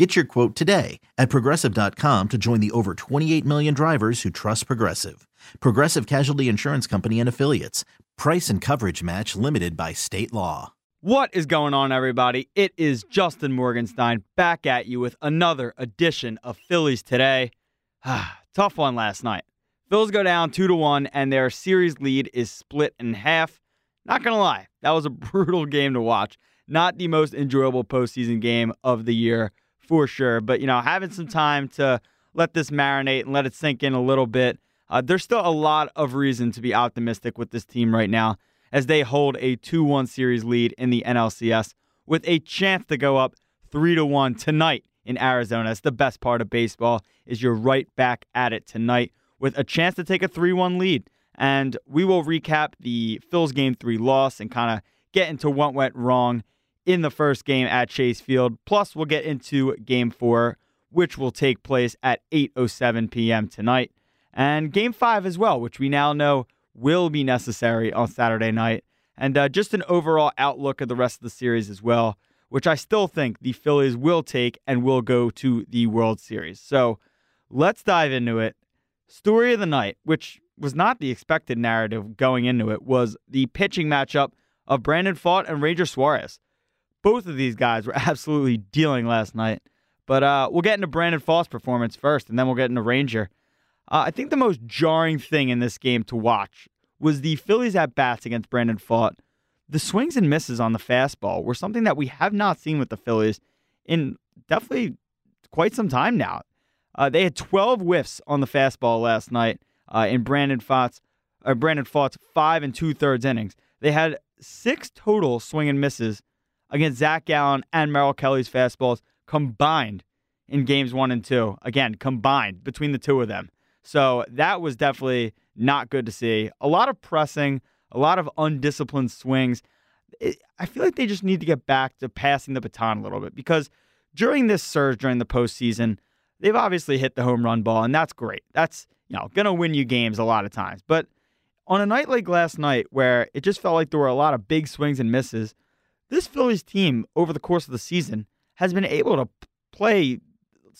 Get your quote today at progressive.com to join the over 28 million drivers who trust Progressive. Progressive Casualty Insurance Company and Affiliates. Price and coverage match limited by state law. What is going on, everybody? It is Justin Morganstein back at you with another edition of Phillies Today. Ah, tough one last night. Phils go down 2 to 1, and their series lead is split in half. Not going to lie, that was a brutal game to watch. Not the most enjoyable postseason game of the year for sure. But, you know, having some time to let this marinate and let it sink in a little bit, uh, there's still a lot of reason to be optimistic with this team right now as they hold a 2 1 series lead in the NLCS with a chance to go up 3 to 1 tonight in Arizona. It's the best part of baseball is you're right back at it tonight with a chance to take a 3 1 lead. And we will recap the Phil's game three loss and kind of get into what went wrong in the first game at Chase Field. Plus, we'll get into game four, which will take place at 8.07 p.m. tonight. And game five as well, which we now know will be necessary on Saturday night. And uh, just an overall outlook of the rest of the series as well, which I still think the Phillies will take and will go to the World Series. So let's dive into it. Story of the night, which was not the expected narrative going into it, was the pitching matchup of Brandon Pfaadt and Ranger Suarez both of these guys were absolutely dealing last night. But uh, we'll get into Brandon Pfaadt's performance first, and then we'll get into Ranger. Uh, I think the most jarring thing in this game to watch was the Phillies at bats against Brandon Pfaadt. The swings and misses on the fastball were something that we have not seen with the Phillies in definitely quite some time now. Uh, they had 12 whiffs on the fastball last night uh, in Brandon Pfaadt's, uh, Brandon Pfaadt's five and two thirds innings. They had six total swing and misses against Zach Gallen and Merrill Kelly's fastballs combined in games one and two. Again, combined between the two of them. So that was definitely not good to see. A lot of pressing, a lot of undisciplined swings. I feel like they just need to get back to passing the baton a little bit because during this surge during the postseason, they've obviously hit the home run ball, and that's great. That's you know gonna win you games a lot of times. But on a night like last night, where it just felt like there were a lot of big swings and misses, this Phillies team over the course of the season has been able to play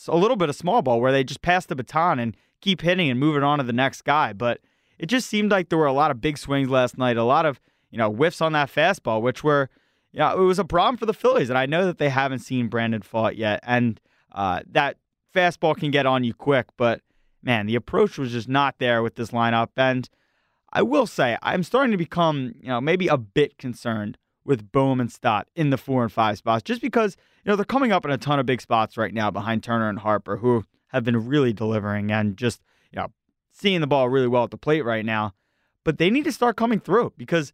a little bit of small ball where they just pass the baton and keep hitting and moving on to the next guy. But it just seemed like there were a lot of big swings last night, a lot of you know whiffs on that fastball, which were you know, it was a problem for the Phillies. And I know that they haven't seen Brandon Pfaadt yet, and uh, that fastball can get on you quick. But man, the approach was just not there with this lineup. And I will say, I'm starting to become you know maybe a bit concerned with Bohm and Stott in the four and five spots, just because you know they're coming up in a ton of big spots right now behind Turner and Harper, who have been really delivering and just you know seeing the ball really well at the plate right now. But they need to start coming through because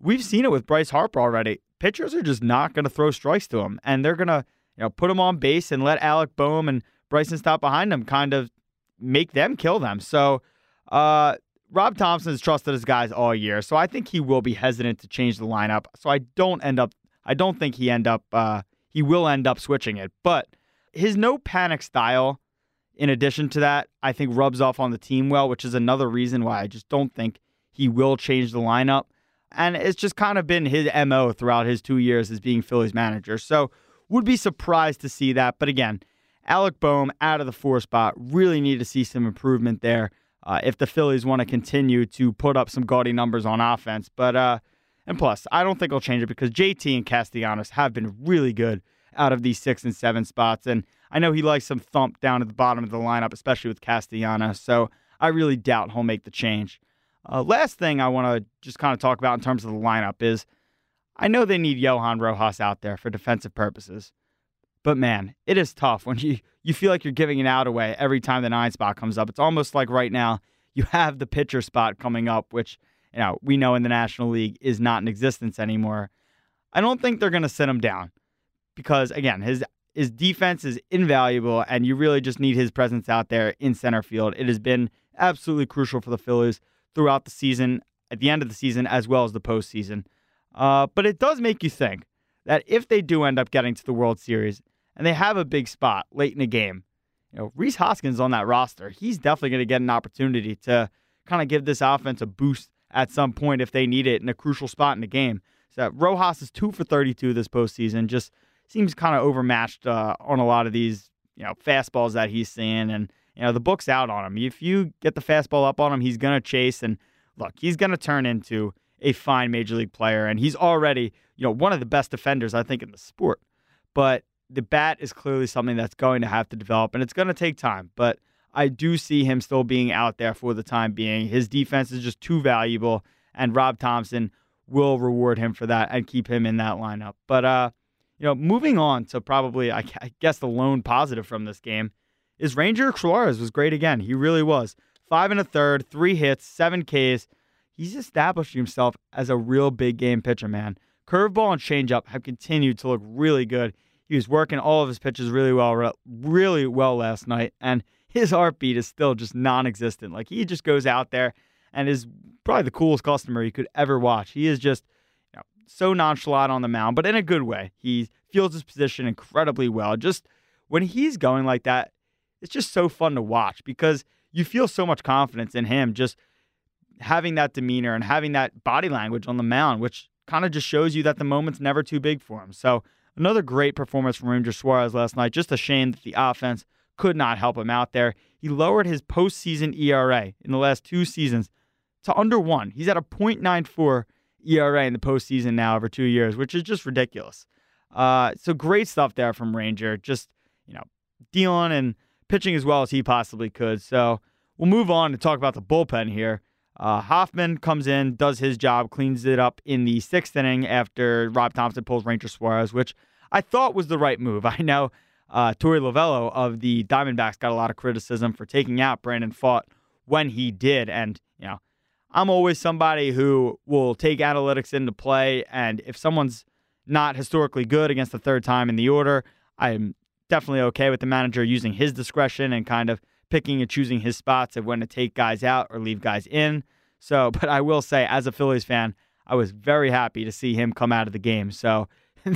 we've seen it with Bryce Harper already. Pitchers are just not going to throw strikes to him, and they're going to you know put him on base and let Alec Bohm and Bryson Stott behind him kind of make them kill them. So uh, Rob Thomson has trusted his guys all year, so I think he will be hesitant to change the lineup. So I don't end up. I don't think he end up. Uh, he will end up switching it, but his no panic style, in addition to that, I think rubs off on the team well, which is another reason why I just don't think he will change the lineup. And it's just kind of been his mo throughout his two years as being Phillies manager. So would be surprised to see that. But again, Alec Bohm out of the four spot really need to see some improvement there uh, if the Phillies want to continue to put up some gaudy numbers on offense. But uh, and plus, I don't think I'll change it because JT and Castellanos have been really good out of these six and seven spots, and I know he likes some thump down at the bottom of the lineup, especially with Castellanos. So I really doubt he'll make the change. Uh, last thing I want to just kind of talk about in terms of the lineup is I know they need Johan Rojas out there for defensive purposes, but man, it is tough when you, you feel like you're giving an out away every time the nine spot comes up. It's almost like right now you have the pitcher spot coming up, which you know we know in the National League is not in existence anymore. I don't think they're going to sit him down because again, his his defense is invaluable, and you really just need his presence out there in center field. It has been absolutely crucial for the Phillies throughout the season, at the end of the season, as well as the postseason. Uh, but it does make you think that if they do end up getting to the World Series and they have a big spot late in the game, you know, Rhys Hoskins on that roster, he's definitely going to get an opportunity to kind of give this offense a boost at some point if they need it in a crucial spot in the game. So Rojas is two for 32 this postseason. Just seems kind of overmatched uh, on a lot of these, you know, fastballs that he's seeing, and you know the book's out on him. If you get the fastball up on him, he's gonna chase, and look, he's gonna turn into a fine major league player, and he's already, you know, one of the best defenders I think in the sport. But the bat is clearly something that's going to have to develop, and it's going to take time. But I do see him still being out there for the time being. His defense is just too valuable, and Rob Thomson will reward him for that and keep him in that lineup. But uh, you know, moving on to probably I, guess the lone positive from this game is Ranger Suarez was great again. He really was. Five and a third, three hits, seven Ks. He's established himself as a real big game pitcher, man. Curveball and changeup have continued to look really good. He was working all of his pitches really well, really well last night, and his heartbeat is still just non-existent. Like he just goes out there and is probably the coolest customer you could ever watch. He is just you know, so nonchalant on the mound, but in a good way. He feels his position incredibly well. Just when he's going like that, it's just so fun to watch because you feel so much confidence in him just having that demeanor and having that body language on the mound, which kind of just shows you that the moment's never too big for him. So another great performance from Ranger Suarez last night. Just a shame that the offense could not help him out there. He lowered his postseason ERA in the last two seasons to under one. He's at a .94 ERA in the postseason now over two years, which is just ridiculous. Uh, so great stuff there from Ranger. Just you know, dealing and pitching as well as he possibly could. So we'll move on to talk about the bullpen here. Uh, Hoffman comes in, does his job, cleans it up in the sixth inning after Rob Thomson pulls Ranger Suarez, which I thought was the right move. I know uh, Torey Lovullo of the Diamondbacks got a lot of criticism for taking out Brandon Pfaadt when he did. And, you know, I'm always somebody who will take analytics into play. And if someone's not historically good against the third time in the order, I'm definitely okay with the manager using his discretion and kind of picking and choosing his spots of when to take guys out or leave guys in. So, but I will say, as a Phillies fan, I was very happy to see him come out of the game. So,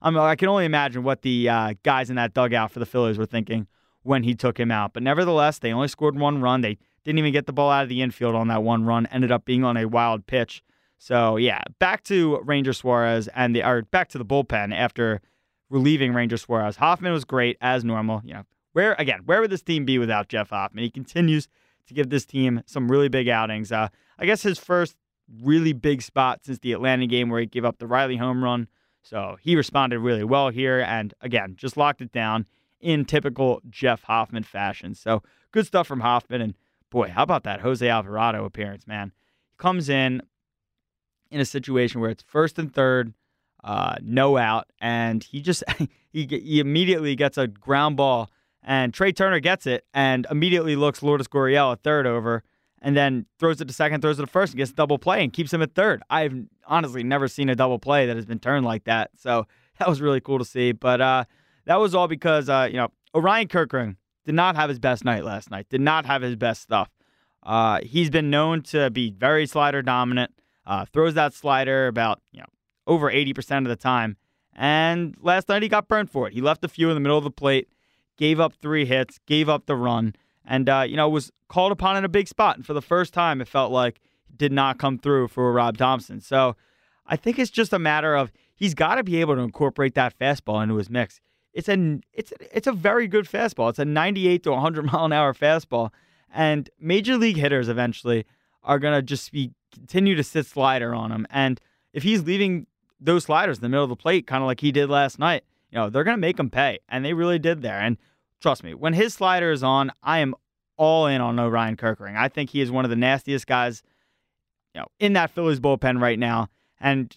I'm, I can only imagine what the uh, guys in that dugout for the Phillies were thinking when he took him out. But nevertheless, they only scored one run. They didn't even get the ball out of the infield on that one run. Ended up being on a wild pitch. So yeah, back to Ranger Suarez and the or back to the bullpen after relieving Ranger Suarez. Hoffman was great as normal. You know, where again, where would this team be without Jeff Hoffman? He continues to give this team some really big outings. Uh, I guess his first really big spot since the Atlanta game where he gave up the Riley home run. So he responded really well here and again, just locked it down in typical Jeff Hoffman fashion. So good stuff from Hoffman. And boy, how about that Jose Alvarado appearance, man? He comes in in a situation where it's first and third, uh, no out, and he just he, he immediately gets a ground ball and Trea Turner gets it and immediately looks Lourdes Gurriel at third over and then throws it to second, throws it to first, and gets double play and keeps him at third. I've honestly never seen a double play that has been turned like that. So that was really cool to see. But uh, that was all because, uh, you know, Orion Kerkering did not have his best night last night, did not have his best stuff. Uh, he's been known to be very slider dominant, uh, throws that slider about, you know, over 80% of the time. And last night he got burned for it. He left a few in the middle of the plate gave up three hits, gave up the run, and uh, you know was called upon in a big spot. And for the first time, it felt like did not come through for Rob Thomson. So I think it's just a matter of he's got to be able to incorporate that fastball into his mix. It's a it's it's a very good fastball. It's a 98 to 100 mile an hour fastball, and major league hitters eventually are gonna just be continue to sit slider on him. And if he's leaving those sliders in the middle of the plate, kind of like he did last night, you know, they're going to make him pay. And they really did there. And trust me, when his slider is on, I am all in on Orion Kerkering. I think he is one of the nastiest guys you know in that Phillies bullpen right now, and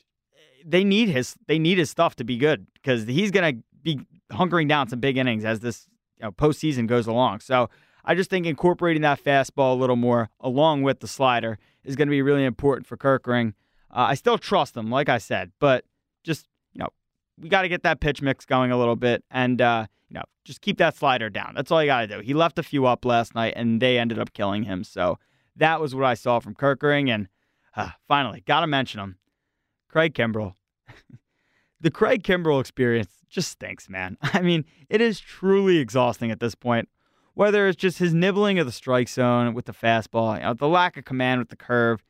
they need his they need his stuff to be good because he's gonna be hunkering down some big innings as this you know, postseason goes along. So I just think incorporating that fastball a little more along with the slider is going to be really important for Kerkering. Uh, I still trust him, like I said, but just we got to get that pitch mix going a little bit and uh, you know just keep that slider down. That's all you got to do. He left a few up last night and they ended up killing him. So that was what I saw from Kerkering and uh, finally got to mention him, Craig Kimbrel. the Craig Kimbrel experience just stinks, man. I mean, it is truly exhausting at this point. Whether it's just his nibbling of the strike zone with the fastball, you know, the lack of command with the curve,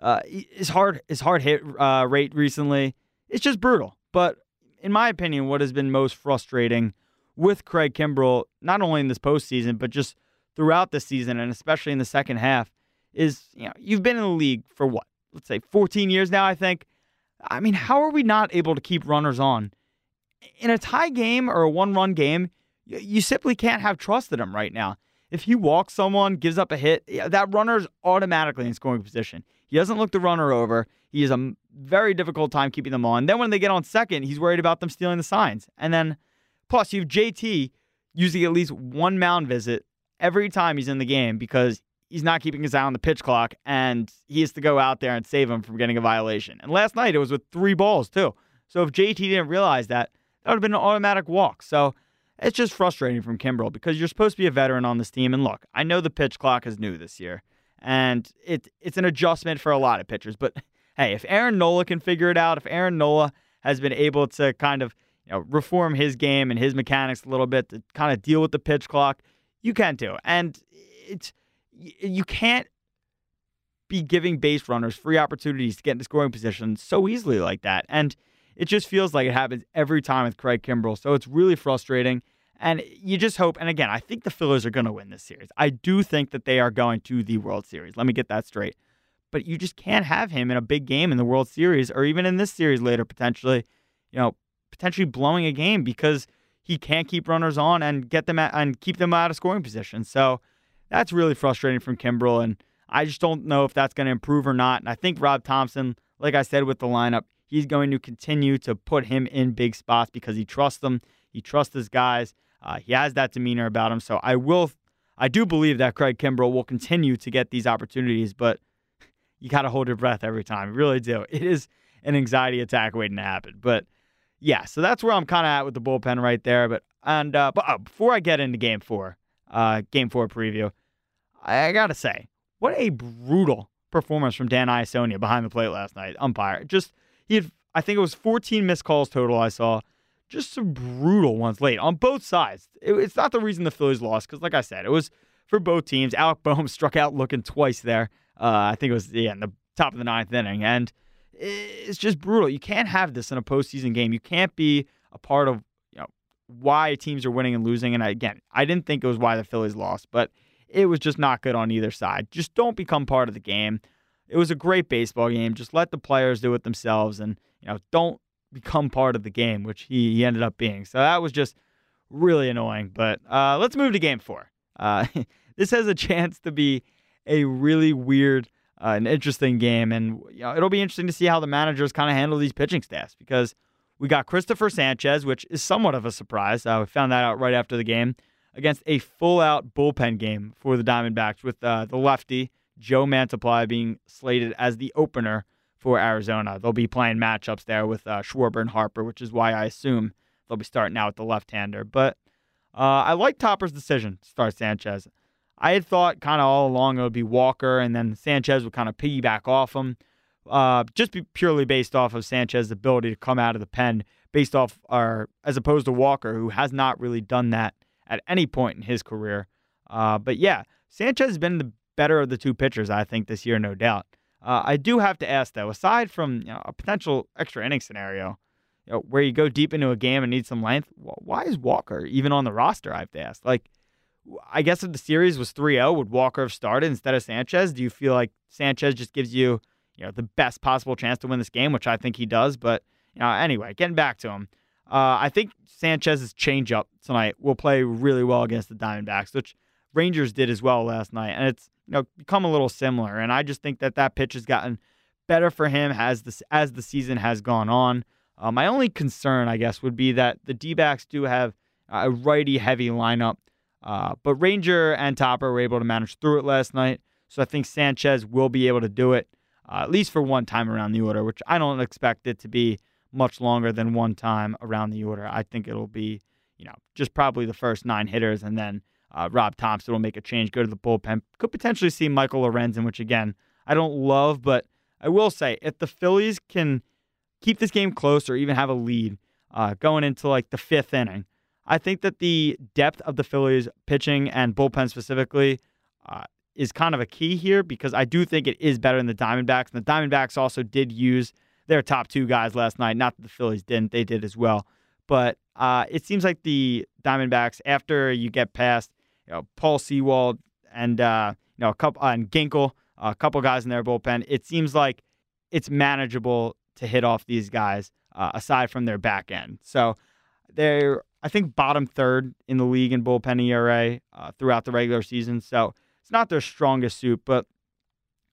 uh, his hard his hard hit uh, rate recently, it's just brutal. But in my opinion, what has been most frustrating with Craig Kimbrel, not only in this postseason but just throughout the season and especially in the second half, is you know you've been in the league for what let's say 14 years now, I think. I mean, how are we not able to keep runners on? In a tie game or a one run game, you simply can't have trust in him right now. If he walks someone, gives up a hit, that runner's automatically in scoring position. He doesn't look the runner over. He is a very difficult time keeping them on. Then when they get on second, he's worried about them stealing the signs. And then, plus, you have JT using at least one mound visit every time he's in the game because he's not keeping his eye on the pitch clock and he has to go out there and save him from getting a violation. And last night it was with three balls too. So if JT didn't realize that, that would have been an automatic walk. So it's just frustrating from Kimbrel because you're supposed to be a veteran on this team. And look, I know the pitch clock is new this year, and it it's an adjustment for a lot of pitchers. But hey, if Aaron Nola can figure it out, if Aaron Nola has been able to kind of you know reform his game and his mechanics a little bit to kind of deal with the pitch clock, you can too. And it's you can't be giving base runners free opportunities to get into scoring position so easily like that. And it just feels like it happens every time with Craig Kimbrel. So it's really frustrating. And you just hope, and again, I think the Phillies are going to win this series. I do think that they are going to the World Series. Let me get that straight. But you just can't have him in a big game in the World Series or even in this series later, potentially, you know, potentially blowing a game because he can't keep runners on and get them at, and keep them out of scoring position. So that's really frustrating from Kimbrel, and I just don't know if that's going to improve or not. And I think Rob Thomson, like I said with the lineup, he's going to continue to put him in big spots because he trusts them. He trusts his guys. Uh, he has that demeanor about him. So I will, I do believe that Craig Kimbrel will continue to get these opportunities, but you got to hold your breath every time. You really do. It is an anxiety attack waiting to happen. But yeah, so that's where I'm kind of at with the bullpen right there. But and uh, but uh, before I get into Game Four, uh, Game Four preview, I gotta say, what a brutal performance from Dan Iassogna behind the plate last night. Umpire, just he had, I think it was 14 missed calls total. I saw, just some brutal ones late on both sides. It, it's not the reason the Phillies lost because, like I said, it was for both teams. Alec Bohm struck out looking twice there. Uh, I think it was yeah in the top of the ninth inning, and it's just brutal. You can't have this in a postseason game. You can't be a part of you know why teams are winning and losing. And again, I didn't think it was why the Phillies lost, but it was just not good on either side. Just don't become part of the game. It was a great baseball game. Just let the players do it themselves and, you know, don't become part of the game, which he, he ended up being. So that was just really annoying. But uh, let's move to game four. Uh, this has a chance to be a really weird uh, an interesting game. And you know, it'll be interesting to see how the managers kind of handle these pitching staffs because we got Christopher Sanchez, which is somewhat of a surprise. Uh, we found that out right after the game against a full out bullpen game for the Diamondbacks with uh, the lefty, Joe Mantiply, being slated as the opener for Arizona. They'll be playing matchups there with uh, Schwarber and Harper, which is why I assume they'll be starting out with the left hander. But uh, I like Topper's decision to start Sanchez. I had thought kind of all along it would be Walker, and then Sanchez would kind of piggyback off him, uh, just purely based off of Sanchez's ability to come out of the pen, based off, or as opposed to Walker, who has not really done that at any point in his career. Uh, but yeah, Sanchez has been the better of the two pitchers, I think, this year, no doubt. Uh, I do have to ask though, aside from you know, a potential extra inning scenario, you know, where you go deep into a game and need some length, why is Walker even on the roster? I have to ask. Like, I guess if the series was 3-0, would Walker have started instead of Sanchez? Do you feel like Sanchez just gives you, you know, the best possible chance to win this game, which I think he does? But you know, anyway, getting back to him, uh, I think Sanchez's changeup tonight will play really well against the Diamondbacks, which Rangers did as well last night, and it's you know become a little similar. And I just think that that pitch has gotten better for him as the as the season has gone on. Uh, my only concern, I guess, would be that the D backs do have a righty heavy lineup, uh, but Ranger and Topper were able to manage through it last night. So I think Sanchez will be able to do it, uh, at least for one time around the order, which I don't expect it to be much longer than one time around the order. I think it'll be, you know, just probably the first nine hitters, and then uh, Rob Thomson will make a change, go to the bullpen. Could potentially see Michael Lorenzen, which again I don't love, but I will say if the Phillies can keep this game close or even have a lead uh, going into like the fifth inning, I think that the depth of the Phillies pitching and bullpen specifically uh, is kind of a key here because I do think it is better than the Diamondbacks. And the Diamondbacks also did use their top two guys last night. Not that the Phillies didn't, they did as well. But uh, it seems like the Diamondbacks, after you get past you know, Paul Sewald and uh, you know a couple and Ginkel, a couple guys in their bullpen, it seems like it's manageable to hit off these guys uh, aside from their back end. So they're I think bottom third in the league in bullpen ERA uh, throughout the regular season. So it's not their strongest suit, but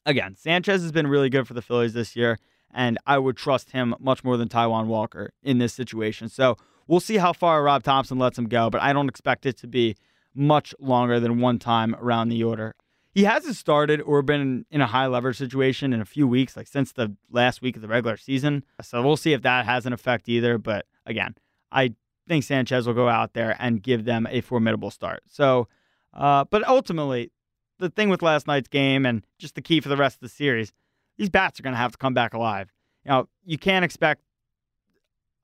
again, Sanchez has been really good for the Phillies this year, and I would trust him much more than Taijuan Walker in this situation. So we'll see how far Rob Thomson lets him go, but I don't expect it to be much longer than one time around the order. He hasn't started or been in a high leverage situation in a few weeks, like since the last week of the regular season. So we'll see if that has an effect either. But again, I think Sanchez will go out there and give them a formidable start. So, uh, but ultimately, the thing with last night's game and just the key for the rest of the series, these bats are going to have to come back alive. You know, you can't expect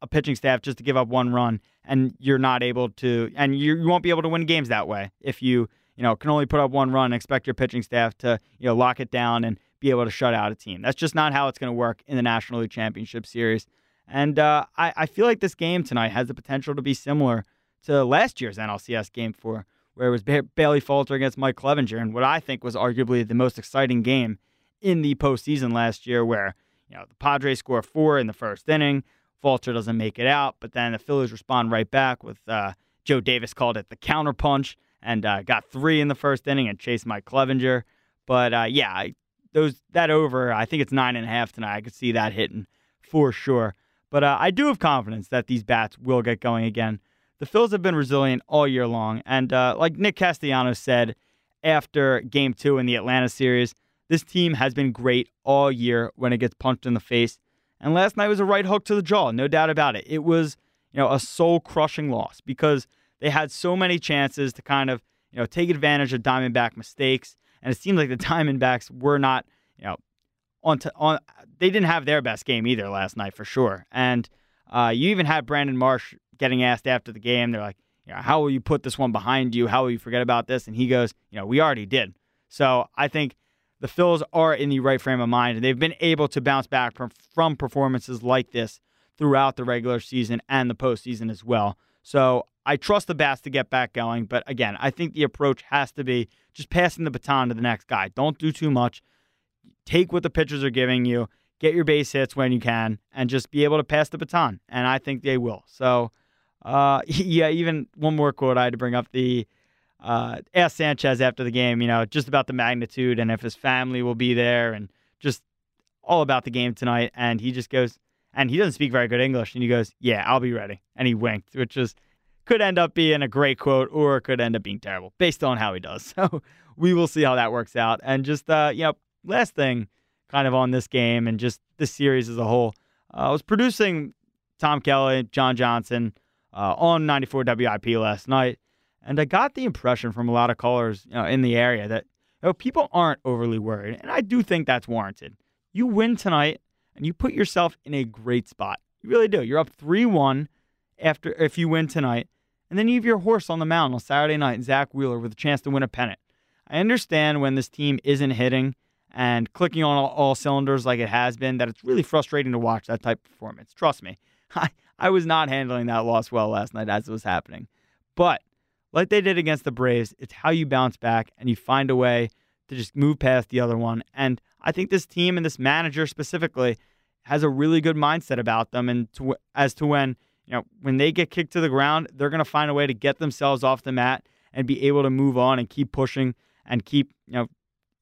a pitching staff just to give up one run and you're not able to, and you, you won't be able to win games that way if you, you know, can only put up one run and expect your pitching staff to, you know, lock it down and be able to shut out a team. That's just not how it's going to work in the National League Championship Series. And uh, I, I feel like this game tonight has the potential to be similar to last year's NLCS game four, where it was ba- Bailey Falter against Mike Clevinger, and what I think was arguably the most exciting game in the postseason last year, where you know the Padres score four in the first inning, Falter doesn't make it out, but then the Phillies respond right back with uh, Joe Davis called it the counter punch and uh, got three in the first inning and chased Mike Clevinger. But uh, yeah, those that over, I think it's nine and a half tonight. I could see that hitting for sure. But uh, I do have confidence that these bats will get going again. The Phils have been resilient all year long. And uh, like Nick Castellanos said after game two in the Atlanta series, this team has been great all year when it gets punched in the face. And last night was a right hook to the jaw, no doubt about it. It was, you know, a soul crushing loss because they had so many chances to kind of, you know, take advantage of Diamondback mistakes. And it seemed like the Diamondbacks were not, you know, on, to, on they didn't have their best game either last night for sure. And uh, you even had Brandon Marsh getting asked after the game. They're like, you know, how will you put this one behind you? How will you forget about this? And he goes, you know, we already did. So I think the Phils are in the right frame of mind, and they've been able to bounce back from, from performances like this throughout the regular season and the postseason as well. So I trust the Bats to get back going. But again, I think the approach has to be just passing the baton to the next guy. Don't do too much. Take what the pitchers are giving you get your base hits when you can, and just be able to pass the baton. And I think they will. So, uh, yeah, even one more quote I had to bring up the uh, ask Sanchez after the game, you know, just about the magnitude and if his family will be there and just all about the game tonight. And he just goes, and he doesn't speak very good English. And he goes, Yeah, I'll be ready. And he winked, which is could end up being a great quote or could end up being terrible based on how he does. So we will see how that works out. And just, uh, you know, last thing kind of on this game and just this series as a whole. Uh, I was producing Tom Kelly, John Johnson uh, on 94 WIP last night, and I got the impression from a lot of callers you know, in the area that you know, people aren't overly worried, and I do think that's warranted. You win tonight, and you put yourself in a great spot. You really do. You're up three one after if you win tonight, and then you have your horse on the mound on Saturday night, Zack Wheeler, with a chance to win a pennant. I understand when this team isn't hitting and clicking on all, all, cylinders like it has been, that it's really frustrating to watch that type of performance. Trust me, I, I was not handling that loss well last night as it was happening. But like they did against the Braves, it's how you bounce back and you find a way to just move past the other one. And I think this team and this manager specifically has a really good mindset about them, and to, as to when you know when they get kicked to the ground, they're going to find a way to get themselves off the mat and be able to move on and keep pushing and keep you know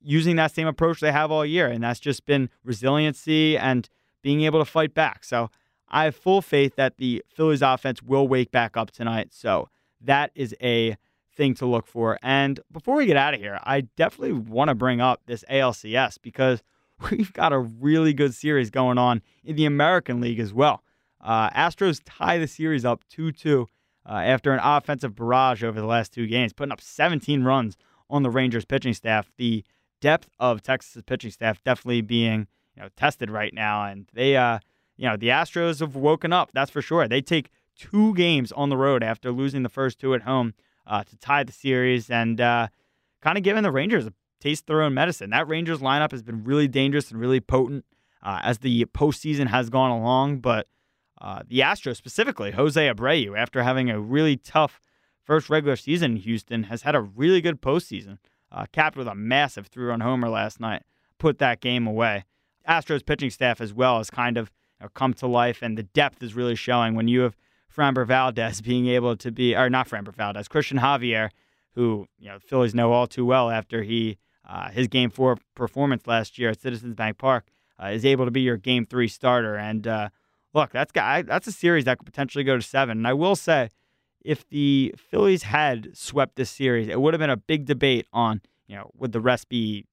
using that same approach they have all year, and that's just been resiliency and being able to fight back. So I have full faith that the Phillies offense will wake back up tonight. So that is a thing to look for. And before we get out of here, I definitely want to bring up this ALCS because we've got a really good series going on in the American League as well. Uh, Astros tie the series up 2 2 uh, after an offensive barrage over the last two games, putting up 17 runs on the Rangers pitching staff. The depth of Texas's pitching staff definitely being you know tested right now, and they uh you know the Astros have woken up. That's for sure. They take two games on the road after losing the first two at home uh, to tie the series and uh, kind of giving the Rangers a taste of their own medicine. That Rangers lineup has been really dangerous and really potent uh, as the postseason has gone along, but uh, the Astros, specifically Jose Abreu, after having a really tough first regular season in Houston, has had a really good postseason. Uh, capped with a massive three-run homer last night, put that game away. Astros pitching staff as well has kind of you know, come to life, and the depth is really showing when you have Framber Valdez being able to be, or not Framber Valdez, Cristian Javier, who you know the Phillies know all too well after he uh, his Game Four performance last year at Citizens Bank Park, uh, is able to be your Game Three starter, and uh, look, that's got that's a series that could potentially go to seven. And I will say, if the Phillies had swept this series, it would have been a big debate on, you know, would the rest be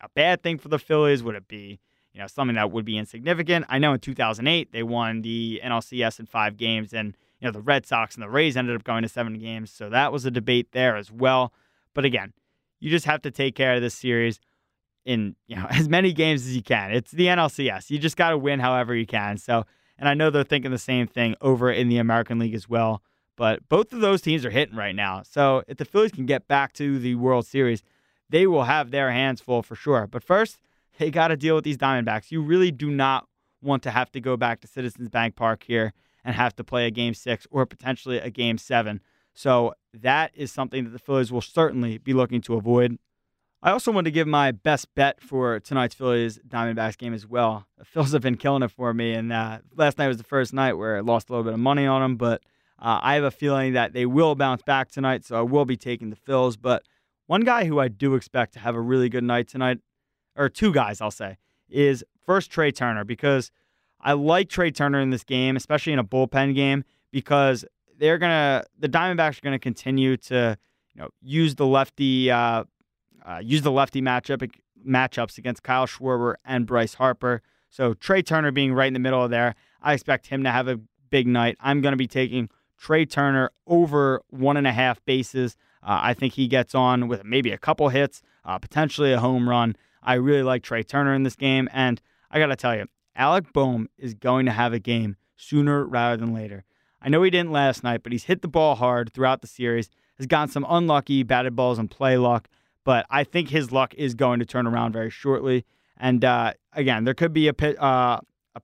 a bad thing for the Phillies? Would it be, you know, something that would be insignificant? I know in 2008 they won the NLCS in five games, and you know the Red Sox and the Rays ended up going to seven games, so that was a debate there as well. But again, you just have to take care of this series in you know as many games as you can. It's the NLCS. You just got to win however you can. So and I know they're thinking the same thing over in the American League as well. But both of those teams are hitting right now. So if the Phillies can get back to the World Series, they will have their hands full for sure. But first, they got to deal with these Diamondbacks. You really do not want to have to go back to Citizens Bank Park here and have to play a game six or potentially a game seven. So that is something that the Phillies will certainly be looking to avoid. I also want to give my best bet for tonight's Phillies Diamondbacks game as well. The Phillies have been killing it for me, and uh, last night was the first night where I lost a little bit of money on them, but uh, I have a feeling that they will bounce back tonight, so I will be taking the Phils. But one guy who I do expect to have a really good night tonight, or two guys, I'll say, is first Trea Turner because I like Trea Turner in this game, especially in a bullpen game, because they're gonna the Diamondbacks are gonna continue to you know use the lefty. Uh, uh, use the lefty matchup matchups against Kyle Schwarber and Bryce Harper. So Trea Turner being right in the middle of there, I expect him to have a big night. I'm going to be taking Trea Turner over one and a half bases. Uh, I think he gets on with maybe a couple hits, uh, potentially a home run. I really like Trea Turner in this game, and I got to tell you, Alec Bohm is going to have a game sooner rather than later. I know he didn't last night, but he's hit the ball hard throughout the series, has gotten some unlucky batted balls and play luck but I think his luck is going to turn around very shortly. And uh, again, there could be a, pit, uh, a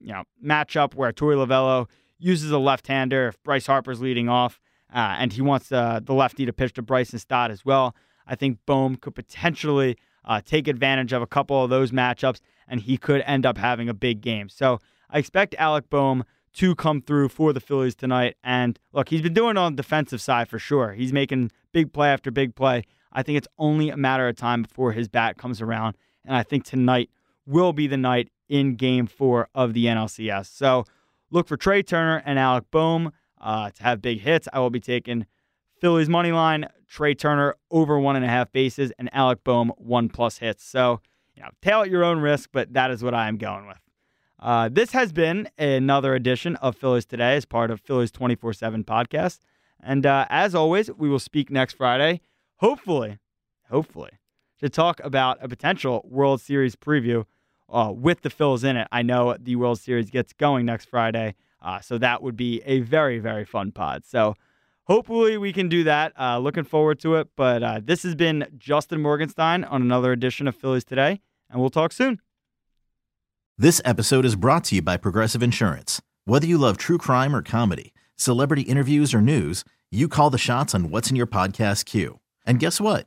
you know matchup where Torey Lovullo uses a left-hander if Bryce Harper's leading off, uh, and he wants uh, the lefty to pitch to Bryson Stott as well. I think Bohm could potentially uh, take advantage of a couple of those matchups, and he could end up having a big game. So I expect Alec Bohm to come through for the Phillies tonight. And look, he's been doing it on the defensive side for sure. He's making big play after big play. I think it's only a matter of time before his bat comes around. And I think tonight will be the night in game four of the NLCS. So look for Trea Turner and Alec Bohm uh, to have big hits. I will be taking Phillies money line, Trea Turner over one and a half bases, and Alec Bohm one plus hits. So, you know, tail at your own risk, but that is what I am going with. Uh, this has been another edition of Phillies Today as part of Phillies 24 7 podcast. And uh, as always, we will speak next Friday hopefully, hopefully, to talk about a potential World Series preview uh, with the Phils in it. I know the World Series gets going next Friday, uh, so that would be a very, very fun pod. So hopefully we can do that. Uh, looking forward to it. But uh, this has been Justin Morganstein on another edition of Phillies Today, and we'll talk soon. This episode is brought to you by Progressive Insurance. Whether you love true crime or comedy, celebrity interviews or news, you call the shots on what's in your podcast queue. And guess what?